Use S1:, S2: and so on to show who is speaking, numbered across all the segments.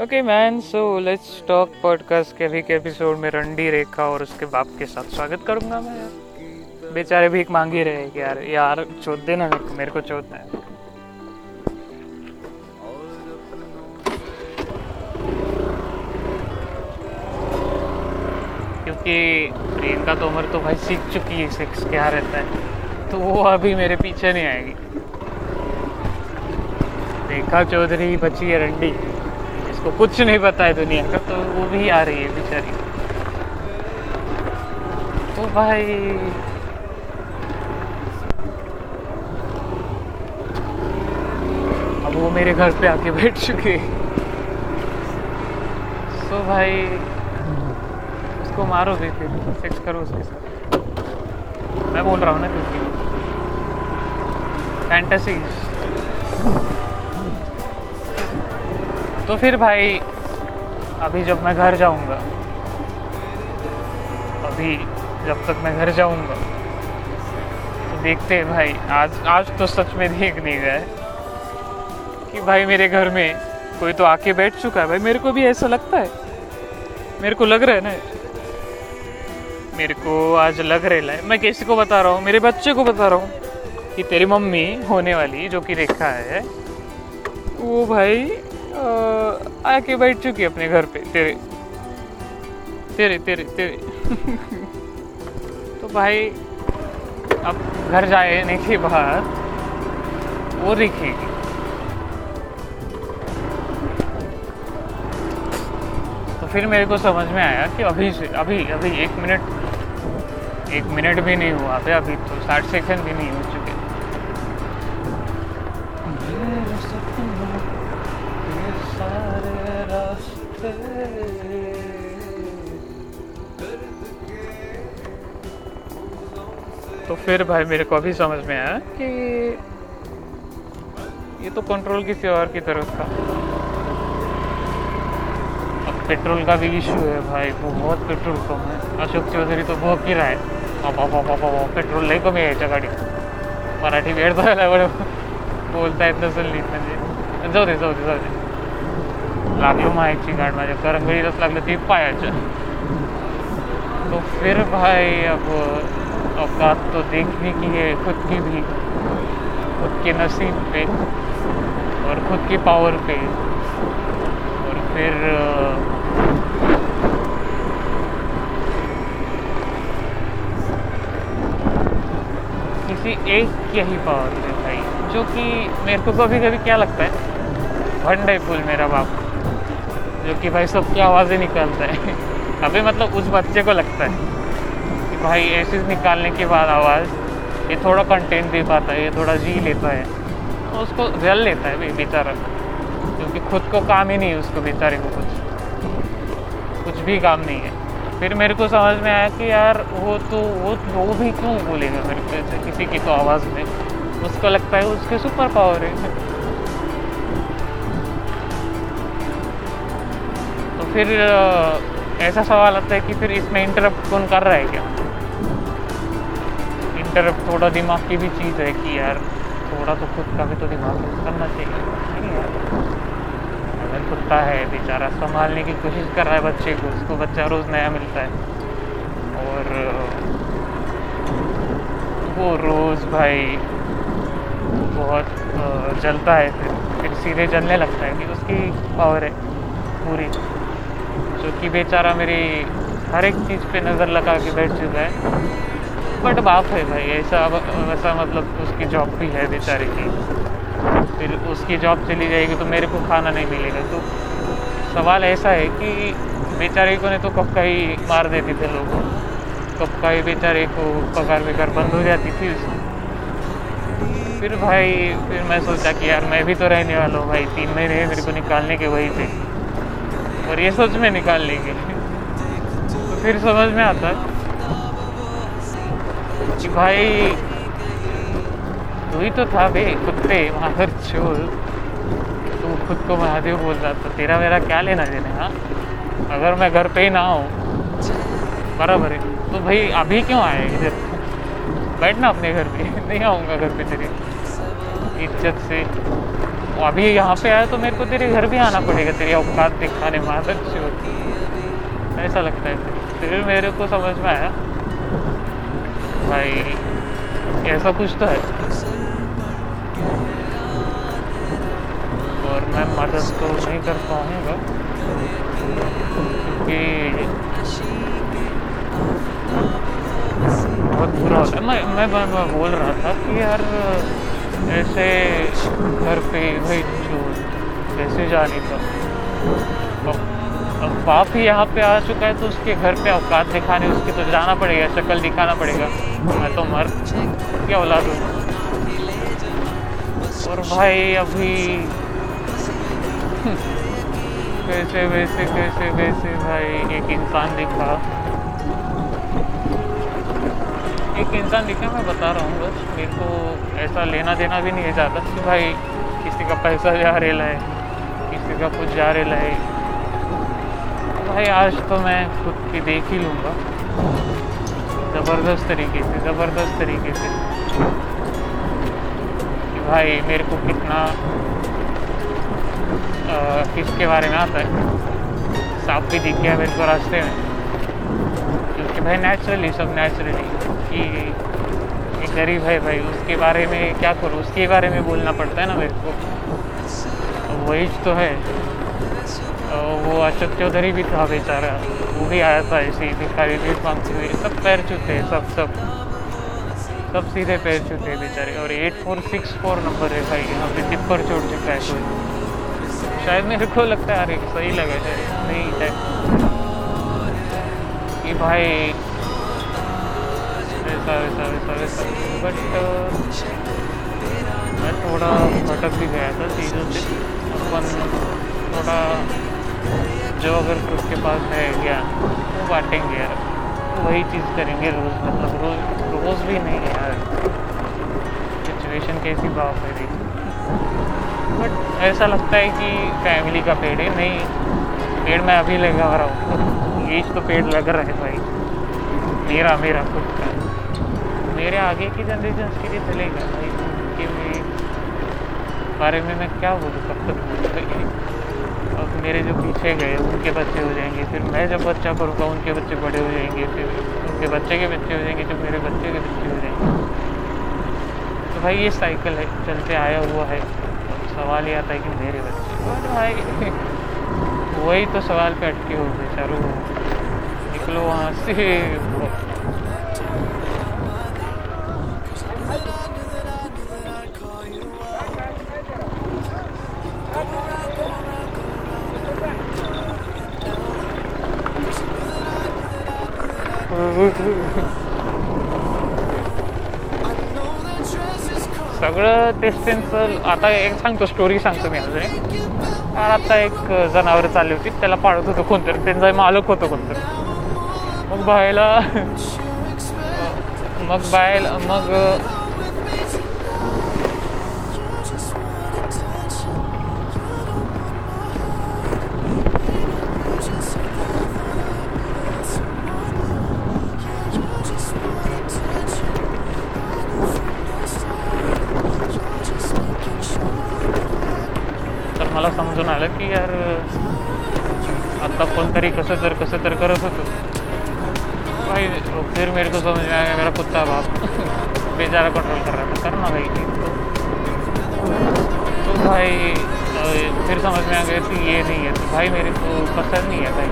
S1: Okay man so let's talk podcast के अभी के एपिसोड में रंडी रेखा और उसके बाप के साथ स्वागत करूँगा मैं यार। बेचारे एक मांग ही रहे यार यार, चोट देना मेरे को मेरे को चोट है। क्योंकि प्रियंका तोमर तो भाई सीख चुकी है, सेक्स क्या रहता है। तो वो अभी मेरे पीछे नहीं आएगी। रेखा चौधरी, बची है रंडी। जिसको कुछ नहीं पता है दुनिया का तो वो भी आ रही है बेचारी। तो भाई, अब वो मेरे घर पे आके बैठ चुके। तो भाई, उसको मारो भी फिर सेक्स करो उसके साथ। मैं बोल रहा हूँ ना क्योंकि फैंटेसी तो फिर भाई, अभी जब मैं घर जाऊँगा, अभी जब तक मैं घर जाऊँगा तो देखते हैं भाई, आज आज तो सच में देख नहीं है कि भाई मेरे घर में कोई तो आके बैठ चुका है। भाई मेरे को भी ऐसा लगता है। मेरे को लग रहा है ना, मेरे को आज लग रहा है मैं किसी को बता रहा हूँ? मेरे बच्चे को बता रहा हूँ कि तेरी मम्मी होने वाली, जो कि रेखा है, वो भाई आके बैठ चुकी अपने घर पे, तेरे। तेरे तेरे तेरे। तो भाई, अब घर जाने के बाद वो दिखेगी। तो फिर मेरे को समझ में आया कि अभी से, अभी अभी एक मिनट एक मिनट भी नहीं हुआ था अभी तो साठ सेकंड भी नहीं हो चुके। तो फिर भाई मेरे को अभी समझ में आया कि ये तो कंट्रोल किसी और की तरफ़ था। अब पेट्रोल का भी इशू है भाई, बहुत पेट्रोल कम है। अशोक चौधरी तो बहुत ही रहा है पेट्रोल लई कमी यायच्या गाडीत मराठी वेळ झाला बोलता येत नसेल नीट म्हणजे. जाऊ दे जाऊ दे जाऊ दे. लागलो मायाची गाड माझ्या. करंगळीलाच लागलं ती पायाच्या तो फिर भाई, अब औकात तो देखने की है, खुद की भी। खुद के नसीब पे और खुद की पावर पे। और फिर किसी एक के ही पावर पे भाई, जो कि मेरे को कभी कभी क्या लगता है भंडे फूल मेरा बाप, जो कि भाई सबकी आवाज़ें निकालता है। अभी मतलब उस बच्चे को लगता है। भाई, ऐसे निकालने के बाद आवाज़, ये थोड़ा कंटेंट दे पाता है, ये थोड़ा जी लेता है। तो उसको जल लेता है बेचारा। क्योंकि खुद को काम ही नहीं है उसको, बेचारे को कुछ। कुछ भी काम नहीं है। फिर मेरे को समझ में आया कि यार, वो तो वो वो भी क्यों बोलेगा मेरे को किसी की तो आवाज़ में? उसको लगता है उसके सुपर पावर है। तो फिर ऐसा सवाल आता है कि फिर इसमें इंटरप्ट कौन कर रहा है क्या? थोड़ा दिमाग की भी चीज़ है कि यार। थोड़ा तो खुद का भी तो दिमाग करना चाहिए। अगर कुत्ता है, बेचारा संभालने की कोशिश कर रहा है बच्चे को, उसको बच्चा रोज़ नया मिलता है। और, वो रोज़ भाई बहुत जलता है फिर। फिर सीधे जलने लगता है कि उसकी पावर है पूरी। जो कि बेचारा मेरी हर एक चीज़ पे नज़र लगा के बैठ चुका है। बट बाप है भाई, ऐसा वैसा मतलब उसकी जॉब भी है बेचारे की। फिर उसकी जॉब चली जाएगी तो मेरे को खाना नहीं मिलेगा। तो सवाल ऐसा है कि बेचारे को ने तो का ही मार देते थे लोग। कब का ही बेचारे को पगार बेकार बंद हो जाती थी फिर भाई, फिर मैं सोचा कि यार मैं भी तो रहने वाला हूँ भाई तीन महीने मेरे को निकालने के वही थे और ये सोच में निकाल लेंगे। तो फिर समझ में आता है भाई। तू ही तो था बे कुत्ते मार, चोर। तू खुद को महादेव बोल रहा था। तेरा मेरा क्या लेना देना हाँ अगर मैं घर पे ही ना हूँ। बराबर है। तो भाई, अभी क्यों आए इधर? बैठना अपने घर पे। नहीं आऊँगा घर पे तेरे। इज़्ज़त से। अभी यहाँ पे आया तो मेरे को तेरे घर भी आना पड़ेगा। तेरी औकात दिखाने से होती ऐसा लगता है। फिर मेरे को समझ में आया। भाई ऐसा कुछ तो है। और मैं मदद तो नहीं कर पाऊँगा क्योंकि बहुत बुरा होता है। मैं मैं, मैं बोल रहा था कि यार ऐसे घर पे भाई कैसे जाने का अब बाप ही यहाँ पे आ चुका है तो उसके घर पे औकात दिखाने उसकी तो जाना पड़ेगा शक्ल दिखाना पड़ेगा। मैं तो मर। क्या औलाद हूँ और भाई अभी कैसे, वैसे कैसे, वैसे भाई, एक इंसान दिखा। एक इंसान दिखा, मैं बता रहा हूँ बस। मेरे को ऐसा लेना देना भी नहीं है ज़्यादा कि भाई किसी का पैसा जा रहा है किसी का कुछ जा रहा है भाई आज तो मैं खुद की देख ही लूँगा। ज़बरदस्त तरीके से, ज़बरदस्त तरीके से। कि भाई, मेरे को कितना किसके बारे में आता है। सांप भी दिख गया मेरे को रास्ते में। क्योंकि भाई नेचुरली सब नेचुरली कि एक गरीब है भाई, उसके बारे में क्या करूँ? उसके बारे में बोलना पड़ता है ना मेरे को। वही तो है। वो अशोक चौधरी भी था बेचारा। वो भी आया था ही भिखारी भीख मांगते हुए सब पैर चुते सब सब। सब सीधे पैर चुते बेचारे। और eight four six four number है भाई, यहाँ पे टिप्पर छोड़ चुका है कोई। शायद मेरे को लगता है, अरे सही लगा नहीं है कि भाई, ऐसा वैसा वैसा वैसा बट मैं थोड़ा भटक भी गया था चीज़ों से। अपन थोड़ा जो अगर उसके पास है ज्ञान वो बांटेंगे यार। वही चीज़ करेंगे रोज़ मतलब रोज़ रोज़ भी नहीं यार। सिचुएशन कैसी है देखिए बट ऐसा लगता है कि फैमिली का पेड़ है, नहीं। पेड़ मैं अभी लगा रहा हूँ। ये तो पेड़ लग रहा है भाई। मेरा मेरा खुद का। मेरे आगे की जनरेशन के लिए चलेगा भाई। उनके बारे में मैं क्या बोलूँ, कब तक अब मेरे जो पीछे गए, उनके बच्चे हो जाएँगे। फिर मैं जब बच्चा करूँगा, उनके बच्चे बड़े हो जाएँगे। फिर उनके बच्चे के बच्चे हो जाएँगे जब मेरे बच्चे के बच्चे हो जाएँगे। तो भाई ये साइकिल है, चलते आया हुआ है। सवाल ये आता है कि मेरे बच्चे भाई? वही तो सवाल पे अटके हो बेचारो निकलो वहाँ से। सगळं तेच त्यांचं आता एक सांगतो स्टोरी सांगतो मी अजून आता एक जनावर चालली होती. त्याला पाळत होतं कोणतरी. त्यांचा मालक होतं कोणतरी. मग बायला मग बायला मग समझ में आ गया कि ये नहीं है तो भाई मेरे को पसंद नहीं है भाई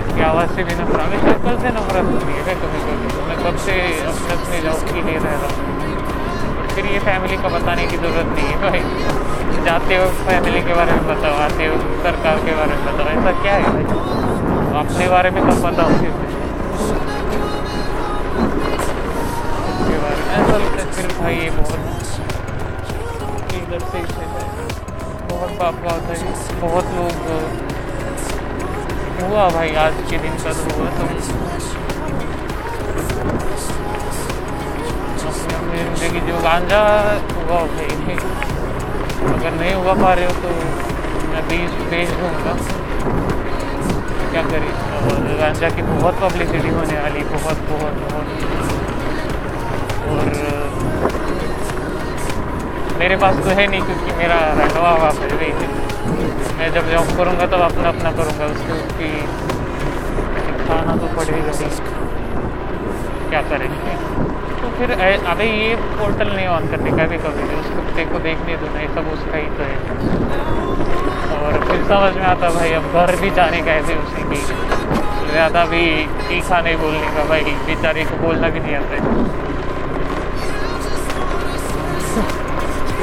S1: इसकी आवाज़ से भी नफरत हमें शक्ल से नफरत होती है क्या कभी कभी तो मैं कब से अपने अपने जॉब की ले रह रहा हूँ। फिर ये फैमिली का बताने की ज़रूरत नहीं है भाई। जाते हो फैमिली के बारे में बताओ, आते हो सरकार के बारे में बताओ, ऐसा क्या है भाई? तो अपने बारे में कब पता होती है। बारे में, ऐसा लगता है, फिर भाई ये बहुत इधर से बहुत बाप होता है बहुत लोग हुआ भाई, आज के दिन का तो हुआ तो ज़िंदगी जो गांजा हुआ भाई अगर नहीं हुआ पा रहे हो तो मैं बीज भेज दूँगा। क्या करें? और गांजा की बहुत पब्लिसिटी होने वाली, बहुत बहुत बहुत। मेरे पास तो है नहीं क्योंकि मेरा रंगवा हुआ वही है। मैं जब जॉब करूँगा तब अपना अपना करूँगा, उसको उसकी खाना तो पड़ेगा ही क्या करेंगे? तो फिर अबे ये पोर्टल नहीं ऑन करने का भी कभी भी उस कुत्ते को देखने दो, नहीं सब उसका ही तो है। और फिर समझ में आता भाई, अब घर भी जाने का ऐसे उसी की ज़्यादा भी तीखा नहीं बोलने का भाई। बेचारे को बोलना भी नहीं आता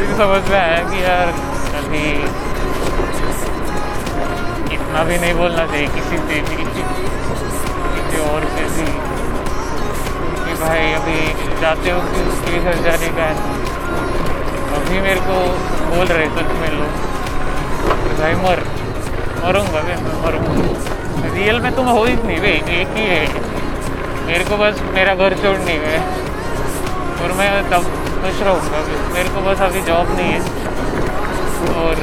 S1: फिर समझ में आया कि यार अभी इतना भी नहीं बोलना चाहिए किसी से भी, किसी और से भी। कि भाई अभी जाते हो कि उसके घर जाने का है। अभी मेरे को बोल रहे सच में लोग। भाई मर, मरूँगा मैं मरूँगा। रियल में तुम हो ही नहीं भाई, एक ही है। मेरे को बस मेरा घर छोड़नी है। और मैं तब खुश रहूँगा मेरे को बस अभी जॉब नहीं है। और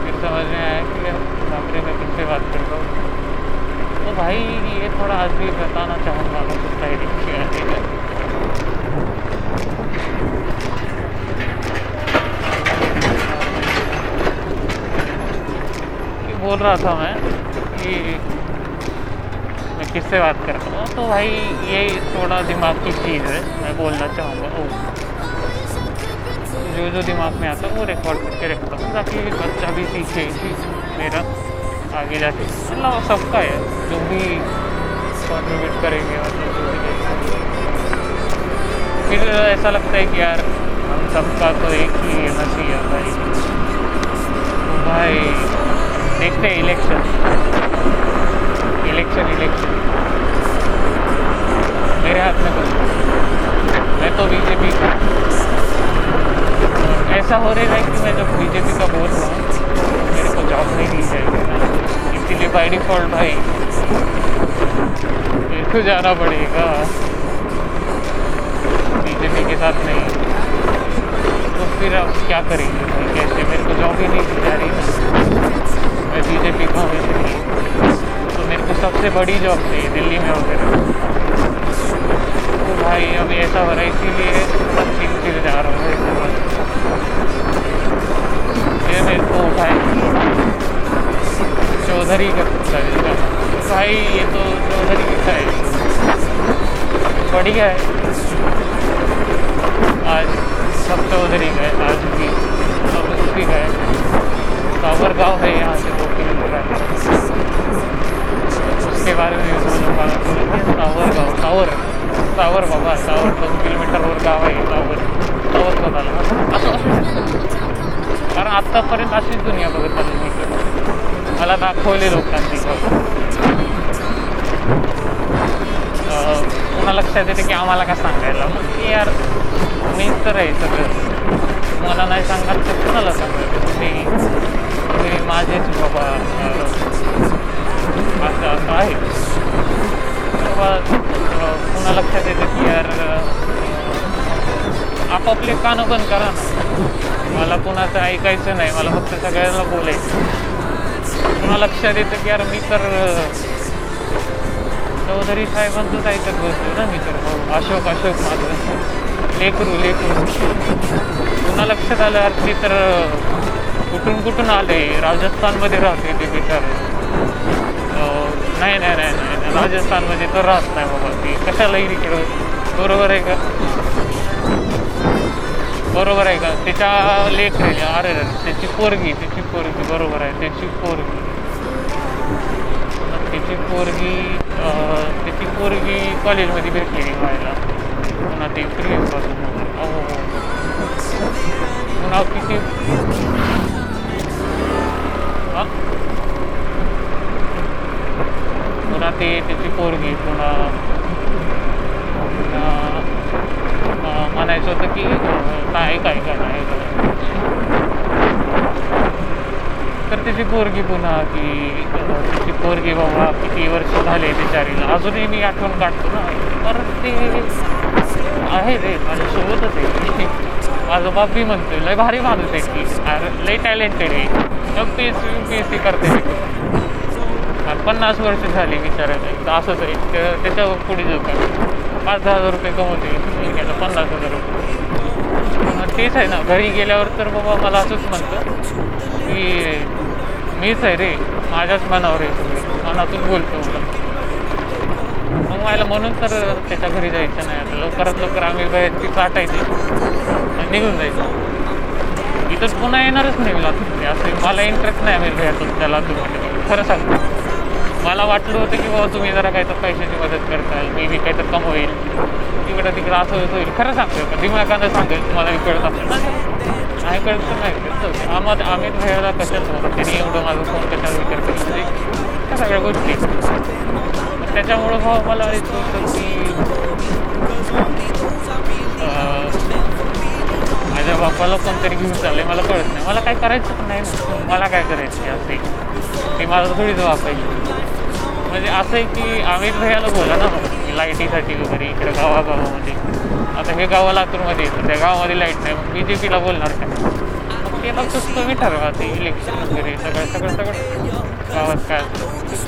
S1: फिर समझ में आया कि यार बापरे मैं किससे बात करता हूँ। तो भाई, ये थोड़ा आज भी बताना चाहूँगा, मैं कुछ डायरी क्या बोल रहा था मैं कि मैं किससे बात कर। रहा हूँ तो भाई, ये थोड़ा दिमाग की चीज़ है, मैं बोलना चाहूँगा। ओ। जो जो दिमाग में आता है, वो रिकॉर्ड करके रखता हूँ, ताकि बच्चा भी सीखे मेरा आगे जाके। मतलब सबका है, जो भी कॉन्ट्रीब्यूट करेंगे मतलब जो भी। फिर ऐसा लगता है कि यार, हम सबका तो एक ही हँसी है भाई। तो भाई, देखते हैं इलेक्शन। इलेक्शन इलेक्शन मेरे हाथ में कुछ मैं तो बीजेपी का। ऐसा हो रहा है कि मैं जब बीजेपी का बोल रहा हूँ तो मेरे को जॉब नहीं दी जाएगी ना इसीलिए बाई डिफ़ॉल्ट भाई, मेरे को जाना पड़ेगा। बीजेपी के साथ नहीं। तो फिर अब क्या करेंगे? भाई कैसे? मेरे को जॉब ही नहीं दी जा रही मैं बीजेपी का हूँ, इसलिए। तो सबसे बड़ी जॉब थी, दिल्ली में वगैरह तो भाई, अभी ऐसा हो रहा है, इसीलिए चिल चिल जा रहा हूँ। ये मेरे को उठाए चौधरी का कुत्ता भाई, ये तो चौधरी का है। बढ़िया है। आज सब चौधरी है, आज भी। सब उसकी है। कावर गाँव है यहाँ से दो किलोमीटर उसके बारे में टावर गाँव टावर टावर बाबा टावर दोन किलोमीटरवर गाव आहे टावर टावर बघायला असं कारण आत्तापर्यंत अशीच दुनिया बघत आली मी. मला दाखवले लोकांनी पुन्हा लक्षात येते की आम्हाला का सांगायला मग की यार मीच तर आहे सगळं मला नाही सांगाल तर कुणाला सांगायचं तुम्ही माझेच बाबा असं असं आहे. तेव्हा पुन्हा लक्षात येतं की यार आपापले कानं बंद करा ना. मला कुणाचं ऐकायचं नाही मला फक्त सगळ्यांना बोलायचं. पुन्हा लक्षात येतं की यार मी तर चौधरी साहेबांचंच ऐकत बसतो ना मी तर. हो, अशोक अशोक माझं. लेकरू लेकरू. पुन्हा लक्षात आलं यार मी तर कुठून कुठून आले? राजस्थानमध्ये राहते ते बिचार. नाही नाही नाही नाही राजस्थानमध्ये तर राहत नाही बाबा ती. कशाला इकडे बरोबर आहे का? बरोबर आहे का? त्याच्या लेख अरे त्याची पोरगी त्याची पोरगी, बरोबर आहे, त्याची पोरगी. त्याची पोरगी त्याची पोरगी कॉलेजमध्ये भेटलेली व्हायला पुन्हा ते प्रियंपासून अहो पुन्हा किती? हा? पुन्हा ते त्याची पोरगी पुन्हा म्हणायचं होतं की काय काय काय नाही तर त्याची पोरगी पुन्हा की त्याची पोरगी बाबा, किती वर्ष झाले बिचारीला अजूनही मी आठवण काढतो ना. परत ते आहे रे माझ्यासोबतच आहे. माझं बाप म्हणतोय, लय भारी माणूस आहे की लय टॅलेंटेड आहे. P S C P S C करते पन्नास वर्ष झाली विचारायचं तर असंच आहे. त्या- त्याच्यावर पुढे जो काय पाच दहा हजार रुपये कमवते महिन्याला पन्नास हजार रुपये. मग तेच आहे ना. घरी गेल्यावर तर बाबा मला असंच म्हणतं की मीच आहे रे. माझ्याच मनावर आहे सगळे मनातून बोलतो मला. मग मला म्हणून तर त्याच्या घरी जायचं नाही. आता लवकरात लवकर आम्ही बाहेरची काटायची आणि निघून जायचं. इथंच पुन्हा येणारच नाही लातूरमध्ये. असं मला इंटरेस्ट नाही आम्ही भेटतो त्याला तुम्हाला खरं सांगतो. मला वाटलं होतं की बाबा तुम्ही जरा काहीतरी पैशाची मदत करताल मी बी काहीतरी कम इकडं तिकडं असं होत होईल. खरं सांगतो का कांदा सांगेल तुम्हाला मी कळत असेल ना नाही. कळत तर नाही. आम्हाला आम्ही भैयाला कशाच होतं. त्यांनी एवढं माझं फोन कशाला विचार केला. म्हणजे त्या सगळ्या गोष्टी. त्याच्यामुळं भाऊ मला एक होतं की माझ्या बापाला कोणतरी घेऊन चाललंय मला कळत नाही. मला काय करायचं नाही. मला काय करायचं आहे? असं ते की माझा थोडीच बाप म्हणजे असं आहे की आम्ही भैयाला बोला ना मग लाईटीसाठी वगैरे इकडे गावागावामध्ये. आता हे गावा लातूरमध्ये येतं त्या गावामध्ये लाइट नाही मग बी जे पीला बोलणार काय? मग ते मग तुम्ही ठरवा ते इलेक्शन वगैरे सगळं सगळं सगळं. गावात काय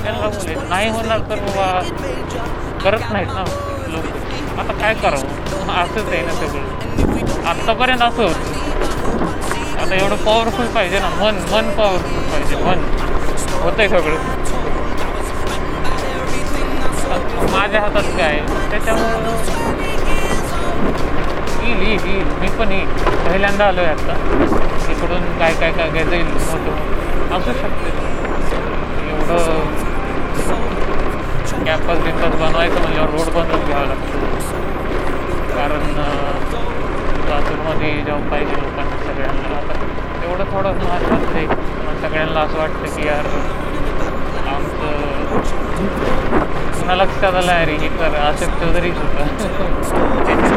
S1: त्यांना बोले नाही होणार तर बाबा करत नाहीत ना लोक. आता काय करावं? असंच आहे ना सगळं. आत्तापर्यंत असं होतं. आता एवढं पॉवरफुल पाहिजे ना मन मन पॉवरफुल पाहिजे मन. होतंय सगळं. माझ्या हातात काय? त्याच्यामुळं येईल येईल येईल. मी पण येईल. पहिल्यांदा आलो आहे आता. इकडून काय काय काय काय जाईल मोठं असू शकते. एवढं कॅम्पस बिम्पस बनवायचं म्हणल्यावर रोड बनवून घ्यावा लागतो. कारण अं, लातूरमध्ये जॉब पाहिजे लोकांना सगळ्यांना. एवढं थोडं महत्त्वाचं आहे मग सगळ्यांना असं वाटतं की यार, आमचं पुन्हा लक्षात आलं आहे रे, हे तर अशोक चौधरीच होतं त्याचीच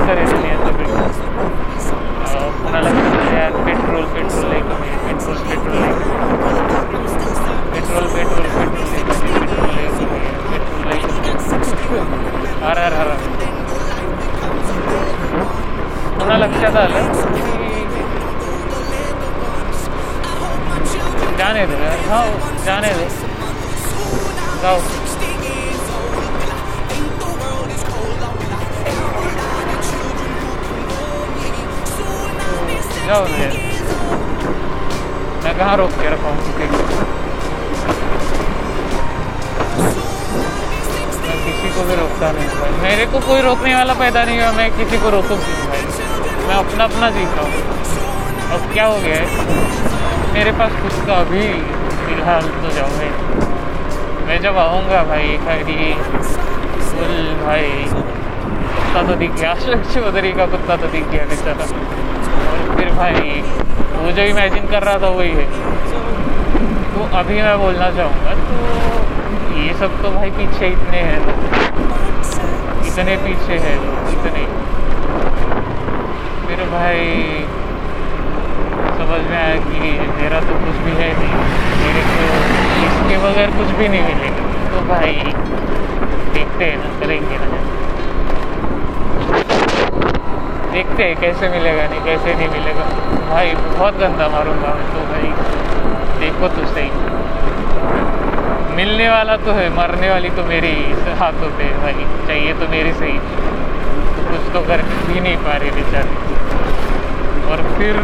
S1: आता पुन्हा लक्षात आलं यार पेट्रोल पेट्रोल लई कमी पेट्रोल पेट्रोल लई पेट्रोल पेट्रोल पेट्रोल लई कमी पेट्रोल पेट्रोल आहे. अरे अरे अरे पुन्हा लक्षात आलं जाने दो हो जाने दो जाओ जाओ यार मैं कहाँ रोक के रखा हूँ को मैं किसी को भी रोकता नहीं हूँ भाई मेरे को कोई रोकने वाला पैदा नहीं हुआ मैं किसी को रोकूँ भाई मैं अपना अपना जीता हूँ अब क्या हो गया है मेरे पास खुद का अभी फ़िलहाल तो जाओ मैं मैं जब आऊँगा भाई, खैरी, फुल भाई, कुत्ता तो दिख गया, अशोक चौधरी का कुत्ता तो दिख गया बेचारा। और फिर भाई, वो जो इमेजिन कर रहा था वही है। तो अभी मैं बोलना चाहूँगा तो ये सब तो भाई पीछे इतने हैं लोग इतने पीछे हैं लोग इतने। फिर भाई समझ में आया कि मेरा तो कुछ भी है नहीं। मेरे को इसके बगैर कुछ भी नहीं मिलेगा। तो भाई, देखते हैं ना करेंगे ना। देखते हैं, कैसे मिलेगा, नहीं, कैसे नहीं मिलेगा। भाई, बहुत गंदा मारूँगा मैं तो भाई। देखो तो सही। मिलने वाला तो है, मरने वाली तो मेरी ही हाथों पे है भाई। चाहिए तो मेरी सही कुछ तो कर भी नहीं पा रही बेचारी। और फिर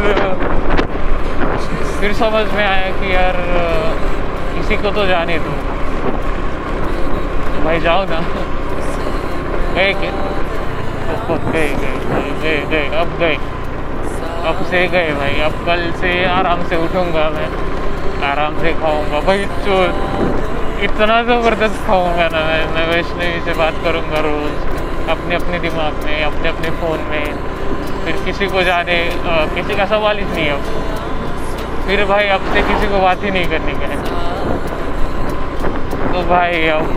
S1: फिर समझ में आया कि यार, किसी को तो जाने दो। भाई जाओ ना। गए क्या? गए गए गए गए अब गए। अब से गए भाई, अब कल से आराम से उठूँगा मैं। आराम से खाऊँगा। भाई तो इतना ज़बरदस्त खाऊँगा ना मैं। मैं वैष्णवी से बात करूँगा रोज़, अपने अपने दिमाग में, अपने अपने फ़ोन में। फिर किसी को जाने किसी का सवाल ही नहीं है फिर भाई अब से किसी को बात ही नहीं करनी है। तो भाई अब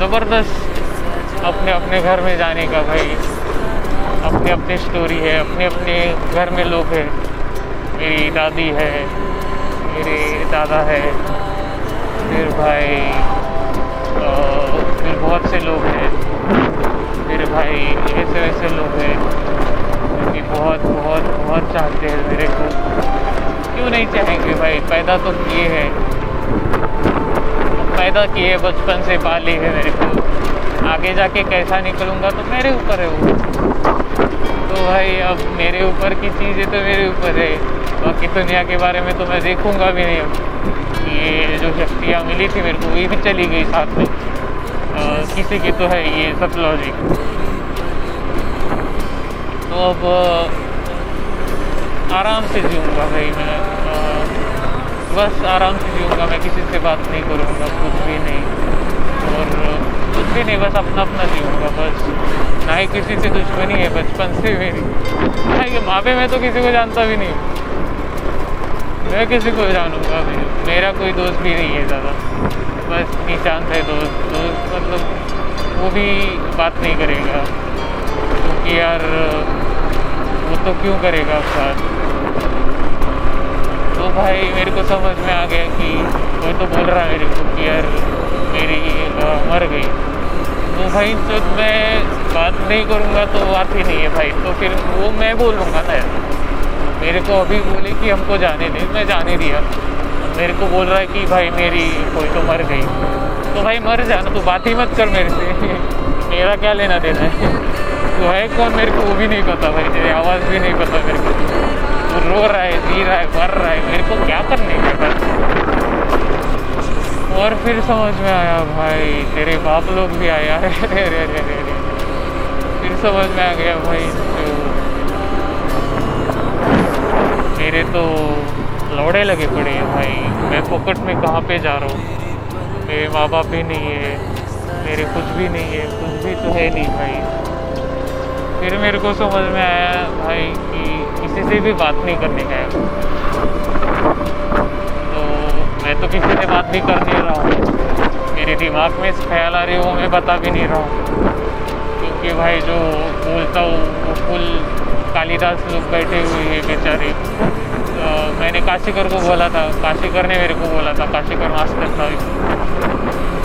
S1: ज़बरदस्त अपने अपने घर में जाने का भाई, अपने अपने स्टोरी है, अपने अपने घर में लोग हैं। मेरी दादी है, मेरे दादा है, फिर भाई फिर बहुत से लोग हैं। मेरे भाई ऐसे वैसे लोग हैं जो कि बहुत बहुत बहुत चाहते हैं मेरे को। क्यों नहीं चाहेंगे भाई? पैदा तो किए हैं। पैदा किए बचपन से पाली है मेरे को। आगे जाके कैसा निकलूँगा तो मेरे ऊपर है वो। तो भाई अब मेरे ऊपर की चीज़ें तो मेरे ऊपर है। बाकी दुनिया के बारे में तो मैं देखूँगा भी नहीं। ये जो शक्तियाँ मिली थी मेरे को ये भी चली गई साथ में। आ, किसी की तो है ये सब लॉजिक तो अब आराम से जीऊँगा भाई मैं। बस आराम से जीऊँगा, मैं किसी से बात नहीं करूँगा, कुछ भी नहीं। और कुछ भी नहीं, बस अपना अपना जीऊँगा, बस। ना ही किसी से दुश्मनी है, बचपन से मेरी। ना ये मापे मैं तो किसी को जानता भी नहीं मैं किसी को जानूँगा भी मेरा कोई दोस्त भी नहीं है ज़्यादा। बस निशांत है दोस्त। दोस्त मतलब वो भी बात नहीं करेगा। क्योंकि यार, वो तो क्यों करेगा साथ तो भाई मेरे को समझ में आ गया कि वो तो बोल रहा मेरे को कि यार मेरी मर गई। तो भाई जब मैं बात नहीं करूँगा तो बात ही नहीं है भाई। तो फिर वो मैं बोलूँगा ना यार मेरे को अभी बोले कि हमको जाने दे। मैं जाने दिया। मेरे को बोल रहा है कि भाई मेरी कोई तो मर गई। तो भाई मर जाना तो बात ही मत कर मेरे से। मेरा क्या लेना देना है? तो है कौन मेरे को? वो भी नहीं पता भाई। तेरी आवाज़ भी नहीं पता मेरे को। रो रहा है, जी रहा है, मर रहा है, मेरे को क्या करने का बस और फिर समझ में आया, भाई, तेरे बाप लोग भी आए, अरे अरे अरे अरे अरे फिर समझ में आ गया, भाई तो मेरे तो लौड़े लगे पड़े हैं, भाई। मैं पॉकेट में कहाँ पे जा रहा हूँ? मेरे माँ बाप भी नहीं है, मेरे कुछ भी नहीं है, कुछ भी तो है नहीं, भाई। फिर मेरे को समझ में आया, भाई, कि किसी से भी बात नहीं करने का है। तो मैं तो किसी से बात भी कर नहीं रहा हूँ। मेरे दिमाग में ख्याल आ रही हो, मैं बता भी नहीं रहा हूँ। क्योंकि भाई जो बोलता हूँ, वो फुल कालिदास लोग बैठे हुए हैं बेचारे। तो मैंने काशीकर को बोला था, काशीकर ने मेरे को बोला था, काशीकर मास्टर था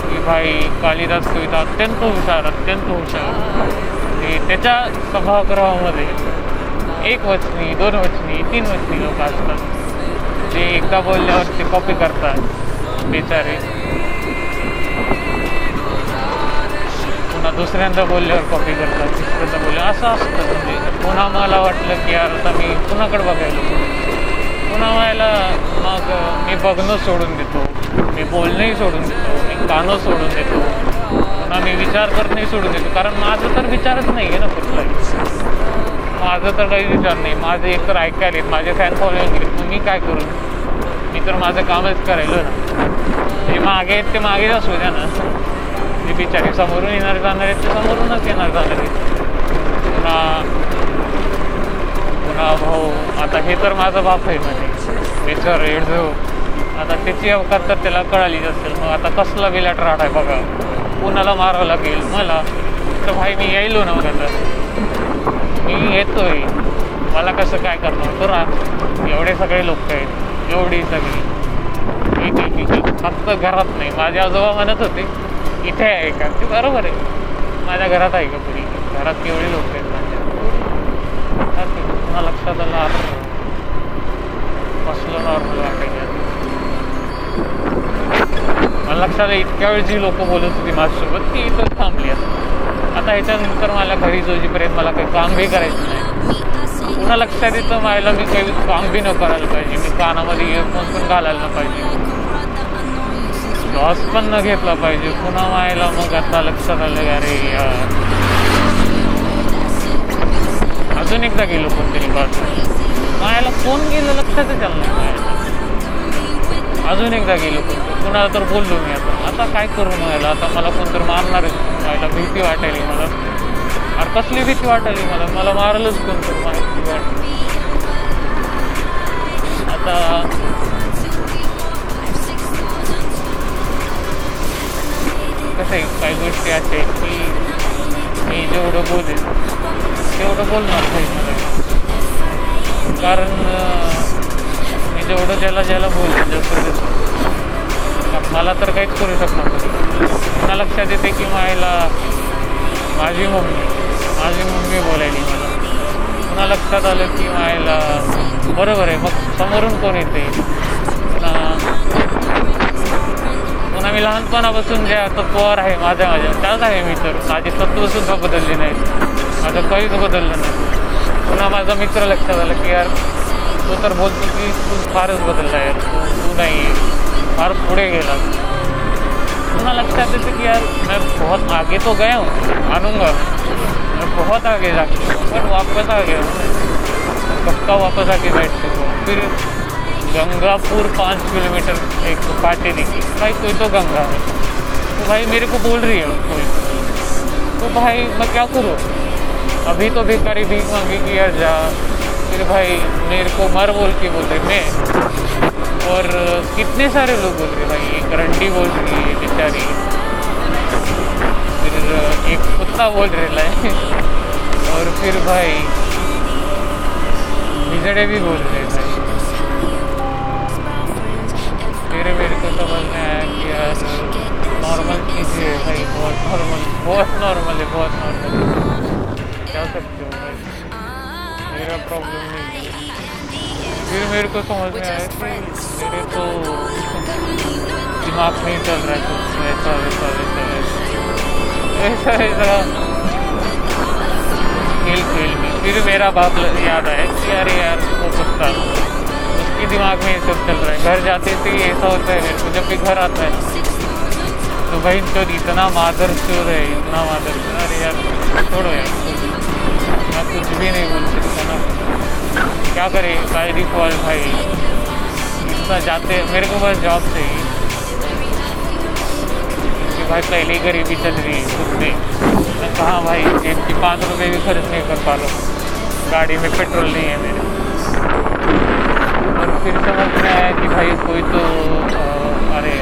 S1: की भाई कालिदास कविता अत्यंत हुशार अत्यंत हुशार त्याच्या सभागृहामध्ये एक वचनी दोन वचनी तीन वचनी लोक असतात जे एकदा बोलल्यावर ते कॉपी करतात बेचारे। पुन्हा दुसऱ्यांदा बोलल्यावर कॉपी करतात तिसऱ्यांदा बोलले असं असतं म्हणजे पुन्हा मला वाटलं की यार आता मी कुणाकडे बघायला पुन्हा व्हायला मग मी बघणं सोडून देतो मी बोलणंही सोडून देतो मी गाणं सोडून देतो पुन्हा मी विचार करणंही सोडून देतो कारण माझं तर विचारच नाही आहे ना कुठलाही माझं तर काही विचार नाही. माझे एक तर ऐकायला माझे फॅन फॉलोईंग गेले मी काय करू? मी तर माझं कामच करायलो ना. जे मागे आहेत ते मागेच असू द्या ना. जे बिचारे समोरून येणार जाणार आहेत ते समोरूनच येणार जाणार आहेत. पुन्हा पुन्हा भाऊ आता हे तर माझा बाप आहे म्हणे. बेचार एडझो आता त्याची अवकात तर त्याला कळालीच असेल. मग आता कसला बिलाट राहत आहे बघा. कुणाला मारावं लागेल? मला. तर भाई मी यायलो ना बघा मी येतोय. मला कसं काय करणार? तर एवढे सगळे लोक आहेत. एवढी सगळी. एक एक एक फक्त घरात नाही. माझे आजोबा म्हणत होते इथे आहे का? ते बरोबर आहे. माझ्या घरात आहे का पुरी घरात केवढे लोक आहेत माझ्या. मला लक्षात आलं? अरे. बसलो नॉर्मल वाटायचं मला लक्षात आहे इतक्या वेळ जी लोक बोलत होती माझ्यासोबत ती इथं थांबली आता आता ह्याच्यानंतर मला घरी जोजीपर्यंत मला काही काम बी करायचं नाही. पुन्हा लक्षात येतं मला मी काही काम बी न करायला पाहिजे. मी कानामध्ये इयरफोन पण घालायला पाहिजे. लॉस पण न घेतला पाहिजे. पुन्हा मायला मग आता लक्षात आलं अरे अजून एकदा गेलो कोणतरी बाजू मायाला फोन गेलं लक्षातच आलं नाही मायला. अजून एकदा गेलो कोणतरी. कुणाला तर बोललो मी आता. आता काय करू मायला? आता मला कोणतरी मारणारच व्हायला भीती वाटायली मला. अरे कसली भीती वाटायली मला? मला मारलंच कोणतं माहिती वाटली आता कसं आहे काही गोष्टी अशा आहेत की मी जेवढं बोलेन तेवढं बोलणार नाही मला. कारण मी जेवढं ज्याला ज्याला बोलेन जसं जसं मला तर काहीच करू शकणार नाही. पुन्हा लक्षात येते की मायला माझी मम्मी माझी मम्मी बोलायली मला. पुन्हा लक्षात आलं की मायला बरोबर आहे, मग समोरून कोण येते? पुन्हा मी लहानपणापासून जे आता पोर आहे माझ्या माझ्या, त्याच आहे मी तर. माझी तत्वसुद्धा बदलली नाही. माझं काहीच बदललं नाही. पुन्हा माझा मित्र लक्षात आला की यार तो तर बोलतो की तू फारच बदलला यार. तू तू नाही. फार पुढे गेला पुन्हा लक्षात येतं कि यार, मैं बहुत आगे तो गया हूँ, मानूँगा। मैं बहुत आगे जा पर वापस आ गया हूँ। कब का वापस आके बैठ हूँ। फिर गंगापुर पाँच किलोमीटर एक पार्टी दिखी भाई, कोई तो गंगा है। तो भाई, मेरे को बोल रही है कोई। तो भाई, मैं क्या करूँ? अभी तो भिखारी भीख मांगी कि यार जा। फिर भाई, मेरे को मर बोल के बोल रही मैं और कितने सारे लोग बोल रहे भाई? एक रंडी बोल रही है बेचारी। फिर एक कुत्ता बोल रहे है और फिर भाई, बिजड़े भी बोल रहे भाई। फिर मेरे को समझ में आया कि यार नॉर्मल चीज़ है भाई, बहुत नॉर्मल बहुत नॉर्मल है, बहुत नॉर्मल क्या सकते हो भाई? मेरा प्रॉब्लम नहीं है। फिर मेरे को समझ में आया कि मेरे तो दिमाग नहीं चल रहा है कुछ। ऐसा वैसा वैसा ऐसा ऐसा। खेल खेल में। फिर मेरा बाप याद आया कि अरे यार वो कुत्ता। उसके दिमाग में ये सब चल रहा है। घर जाते थे ऐसा होता है मेरे को। जब भी घर आता है तो भाई तो इतना मादर चोर है इतना मादर अरे यार छोड़ो यार। मैं कुछ भी नहीं बोल सकता। क्या करे? बाई डिफ़ॉल्ट भाई। इतना जाते मेरे को बस जॉब चाहिए। कि भाई पहले ही गरीबी चल रही है, खुद में कहा, भाई जेब की पाँच रुपये भी खर्च नहीं कर पा लो गाड़ी में पेट्रोल नहीं है मेरे। और फिर समझ में आया कि भाई कोई तो अरे,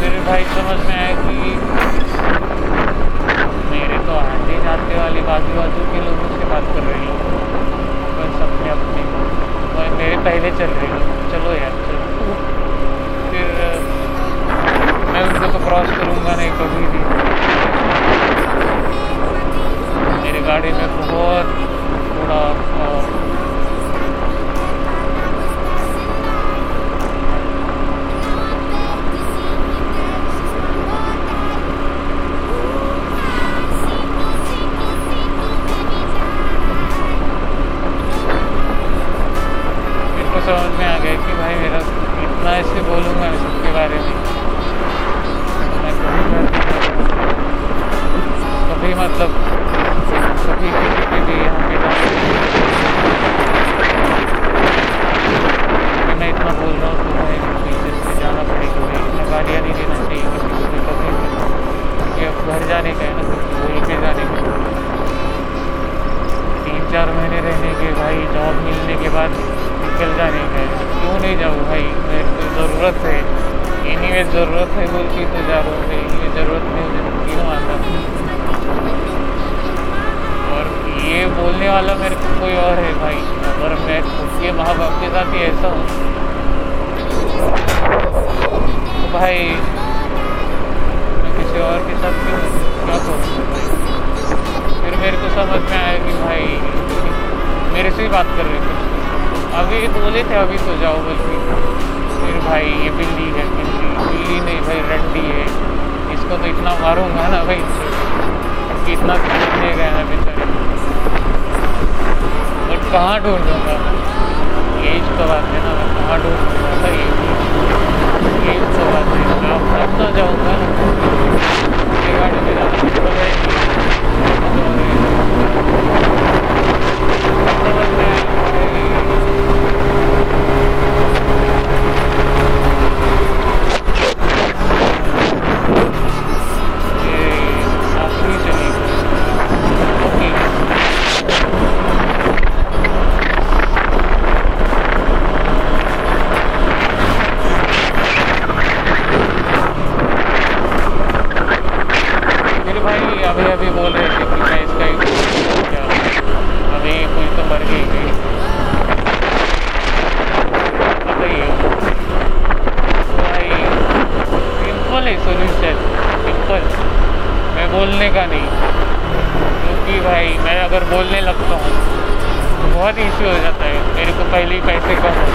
S1: फिर भाई समझ में आया कि मेरे तो वाला मेरे को कोई और है भाई। अगर मैं ये माँ बाप के साथ ही ऐसा हूँ तो भाई, मैं किसी और के साथ क्यों क्या करूँ? फिर मेरे को समझ में आया कि भाई, मेरे से ही बात कर रहे थे। अभी बोले थे, अभी तो जाओ बल्कि। फिर भाई, ये बिल्ली है, बिल्ली। बिल्ली नहीं भाई, रंडी है। इसको तो इतना मारूँगा ना भाई, कि इतना खरीदने गया ना बेचारे कहाँ ढूंढ दूँगा? यही तो बात है ना, मैं कहाँ ढूंढ दूँगा? यही यही तो बात है। हाँ, मैं तो अपना जाऊँगा गाड़ी मेरा तो Thank you. बोलने का नहीं। क्योंकि भाई, मैं अगर बोलने लगता हूँ तो बहुत इश्यू हो जाता है। मेरे को पहले ही पैसे कम हो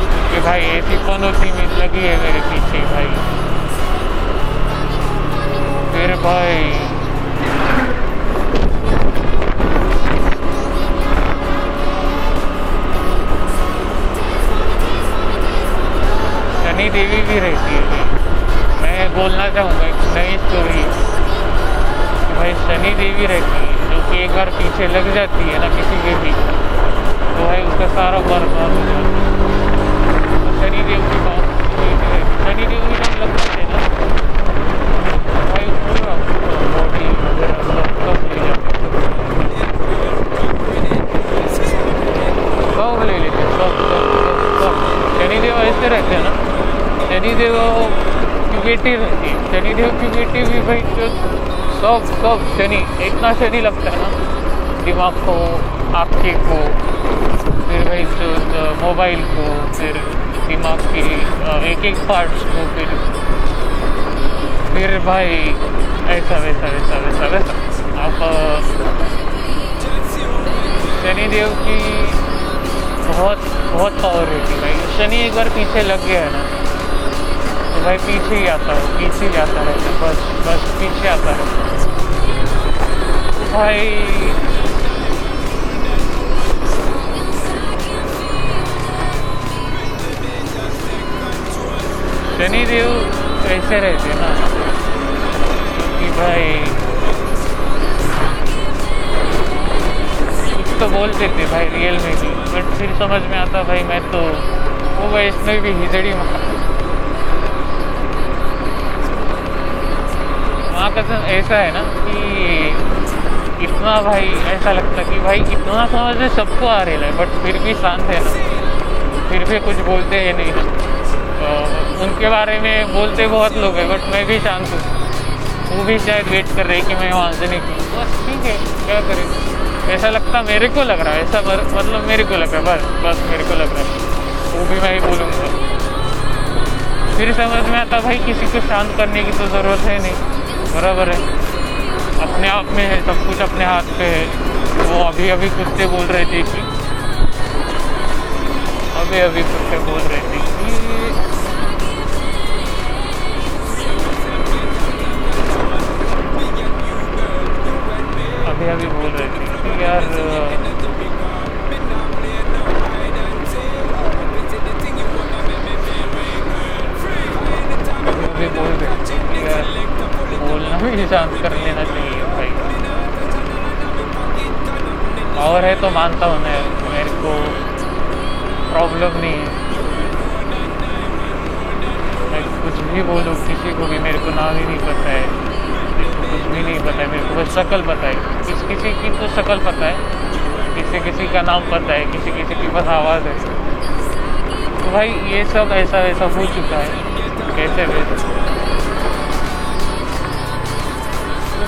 S1: क्योंकि भाई, ऐसी कौन होती लगी है मेरे पीछे भाई। फिर भाई, शनि देवी भी रहती है। मैं बोलना चाहूँगा एक नई स्टोरी भाई शनि देवी रहती है, जो कि एक बार पीछे लग जाती है ना किसी के भी तो भाई उसका सारा बर्बाद हो जाता है। तो शनि देव की बात शनि देव भी जब लग जाते हैं ना, भाई पूरा बॉडी वगैरह सब सब ले जाते सब ले लेते सब शनिदेव ऐसे रहते हैं ना शनिदेव की बेटी रहती है। शनिदेव की बेटी भी भाई जो सब सब शनि, इतना शनि लगता है ना, दिमाग को, आँखें को, फिर जो मोबाइल को, फिर दिमाग की एक एक पार्ट्स को, फिर फिर भाई, ऐसा, वैसा वैसा वैसा वैसा। आप शनिदेव की बहुत बहुत पावर रहती है भाई। शनि एक बार पीछे लग गया है ना भाई पीछे ही आता है, पीछे रहता है, बस बस पीछे आता है। भाई। शनिदेव ऐसे रहते ना। कि भाई, कुछ तो बोलते थे भाई रियल में भी। बट फिर समझ में आता भाई, मैं तो वो वैष्णव भी हिजड़ी मार वहाँ का तो ऐसा है ना कि इतना भाई, ऐसा लगता कि भाई इतना समझ में सबको आ रहा है बट फिर भी शांत है ना। फिर भी कुछ बोलते हैं नहीं तो उनके बारे में बोलते बहुत लोग हैं बट मैं भी शांत हूँ। वो भी शायद वेट कर रही कि मैं वहाँ से निकलूँ। बस ठीक है, क्या करें? ऐसा लगता मेरे को लग रहा है, ऐसा मतलब मेरे को लग रहा है, बस बस मेरे को लग रहा है। वो भी मैं ही बोलूँगा। फिर समझ में आता भाई किसी को शांत करने की तो ज़रूरत है नहीं। बराबर है। अपने आप में है, सब कुछ अपने हाथ पे है। वो अभी अभी कुत्ते बोल रहे थे कि अभी अभी खुद से बोल रहे थे कि अभी अभी बोल रहे थे कि यार, अभी बोल रहे थे यार बोलना भी शांत कर लेना चाहिए भाई। और है तो मानता हूँ मैं, मेरे को प्रॉब्लम नहीं है। मैं कुछ भी बोलूँ, किसी को भी मेरे को नाम ही नहीं पता है। कुछ भी नहीं पता है, मेरे को बस शक्ल पता है। किस किसी की तो शक्ल पता है। किसी किसी का नाम पता है, किसी किसी की बस आवाज़ है। तो भाई ये सब ऐसा ऐसा हो चुका है। कैसे वैसे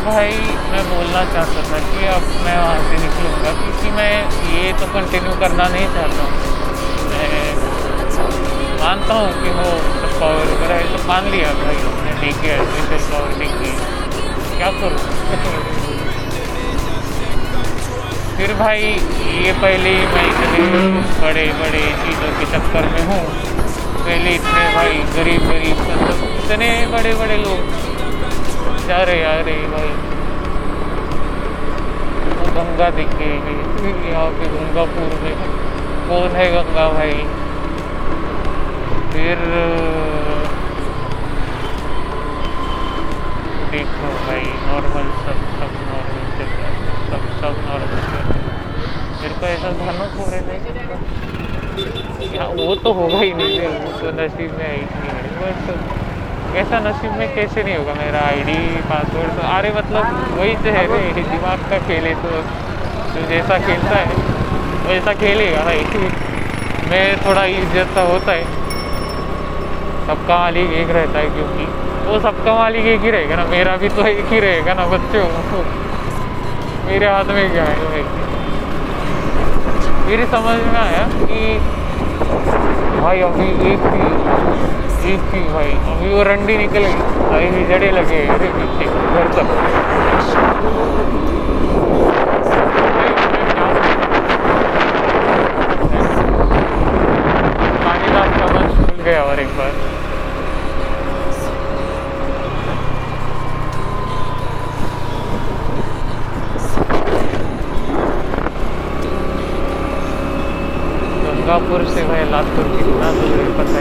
S1: भाई, मैं बोलना चाहता था कि अब मैं वहाँ से निकलूँगा, क्योंकि मैं ये तो कंटिन्यू करना नहीं चाहता। मैं मानता हूँ कि वो सब पावर वगैरह है तो मान लिया भाई मैंने ठीक है स्पेशल पावर ठीक है क्या करूँ? फिर भाई, ये पहले मैं इतने बड़े बड़े चीज़ों के चक्कर में हूँ। पहले इतने भाई गरीब गरीब मतलब इतने बड़े बड़े लोग। रहे आ रहे भाई। वो गंगा दिख गई यहाँ पे गंगापुर में। कौन है गंगा भाई? फिर, देखो भाई नॉर्मल सब सब नॉर्मल चल रहा है। सब सब नॉर्मल चल रहा है। मेरे को ऐसा भयानक हो रहा है वो तो होगा ही नहीं। वो तो नसीब में ही नहीं। है बस ऐसा नसीब में कैसे नहीं होगा? मेरा आईडी पासवर्ड तो अरे मतलब वही तो है रे, दिमाग का खेल तो जो जैसा खेलता है, वैसा खेलेगा भाई। मैं थोड़ा इज़्ज़त सा होता है। सबका मालिक एक रहता है क्योंकि वो सबका मालिक एक ही रहेगा ना। मेरा भी तो एक ही रहेगा ना, बच्चों। मेरे हाथ में क्या है भाई? मेरी समझ में आया कि भाई, अभी एक थी एक थी भाई, अभी वो रंडी निकलेगी अभी जड़े लगे घर तक कालीदास का वंश खुल गया और एक बार गंगापुर से भाई लातूर कितना दूर है पता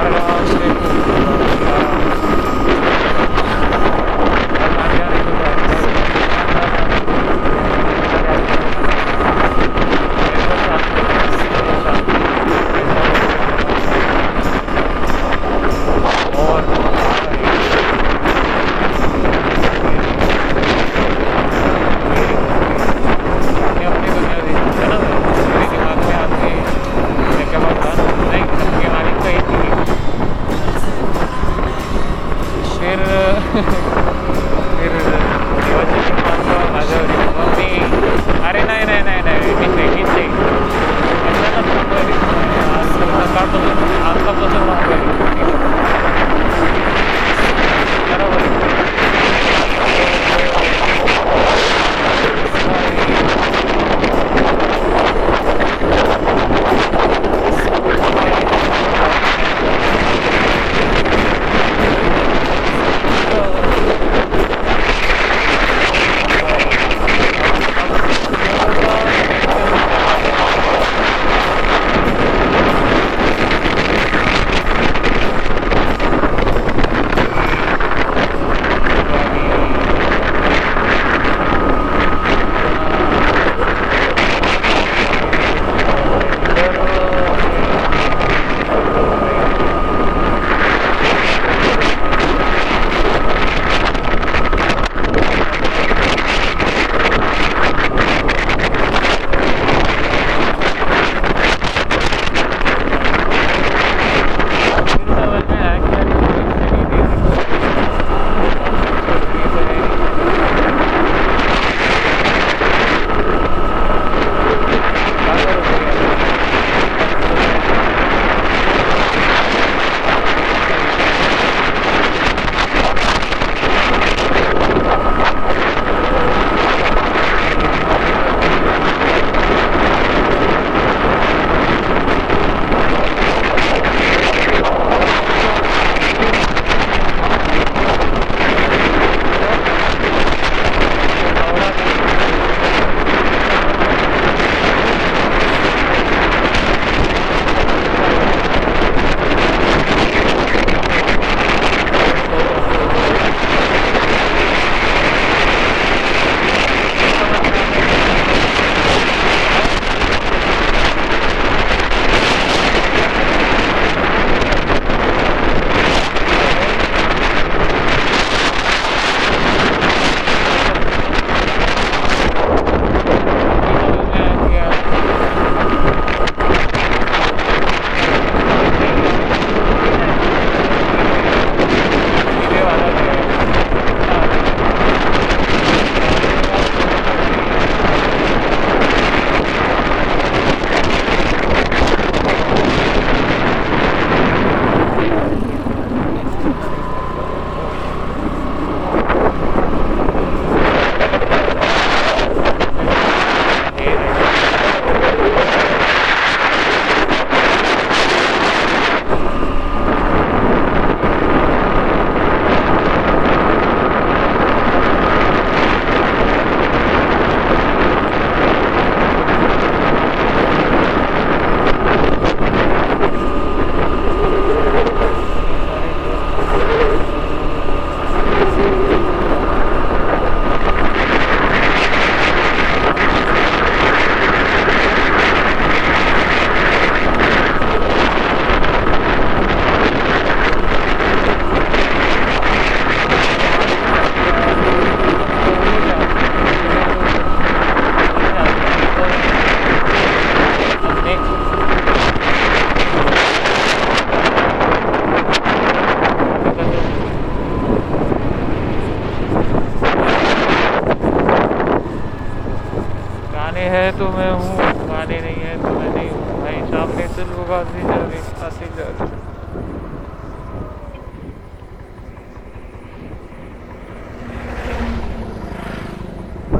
S1: Bye.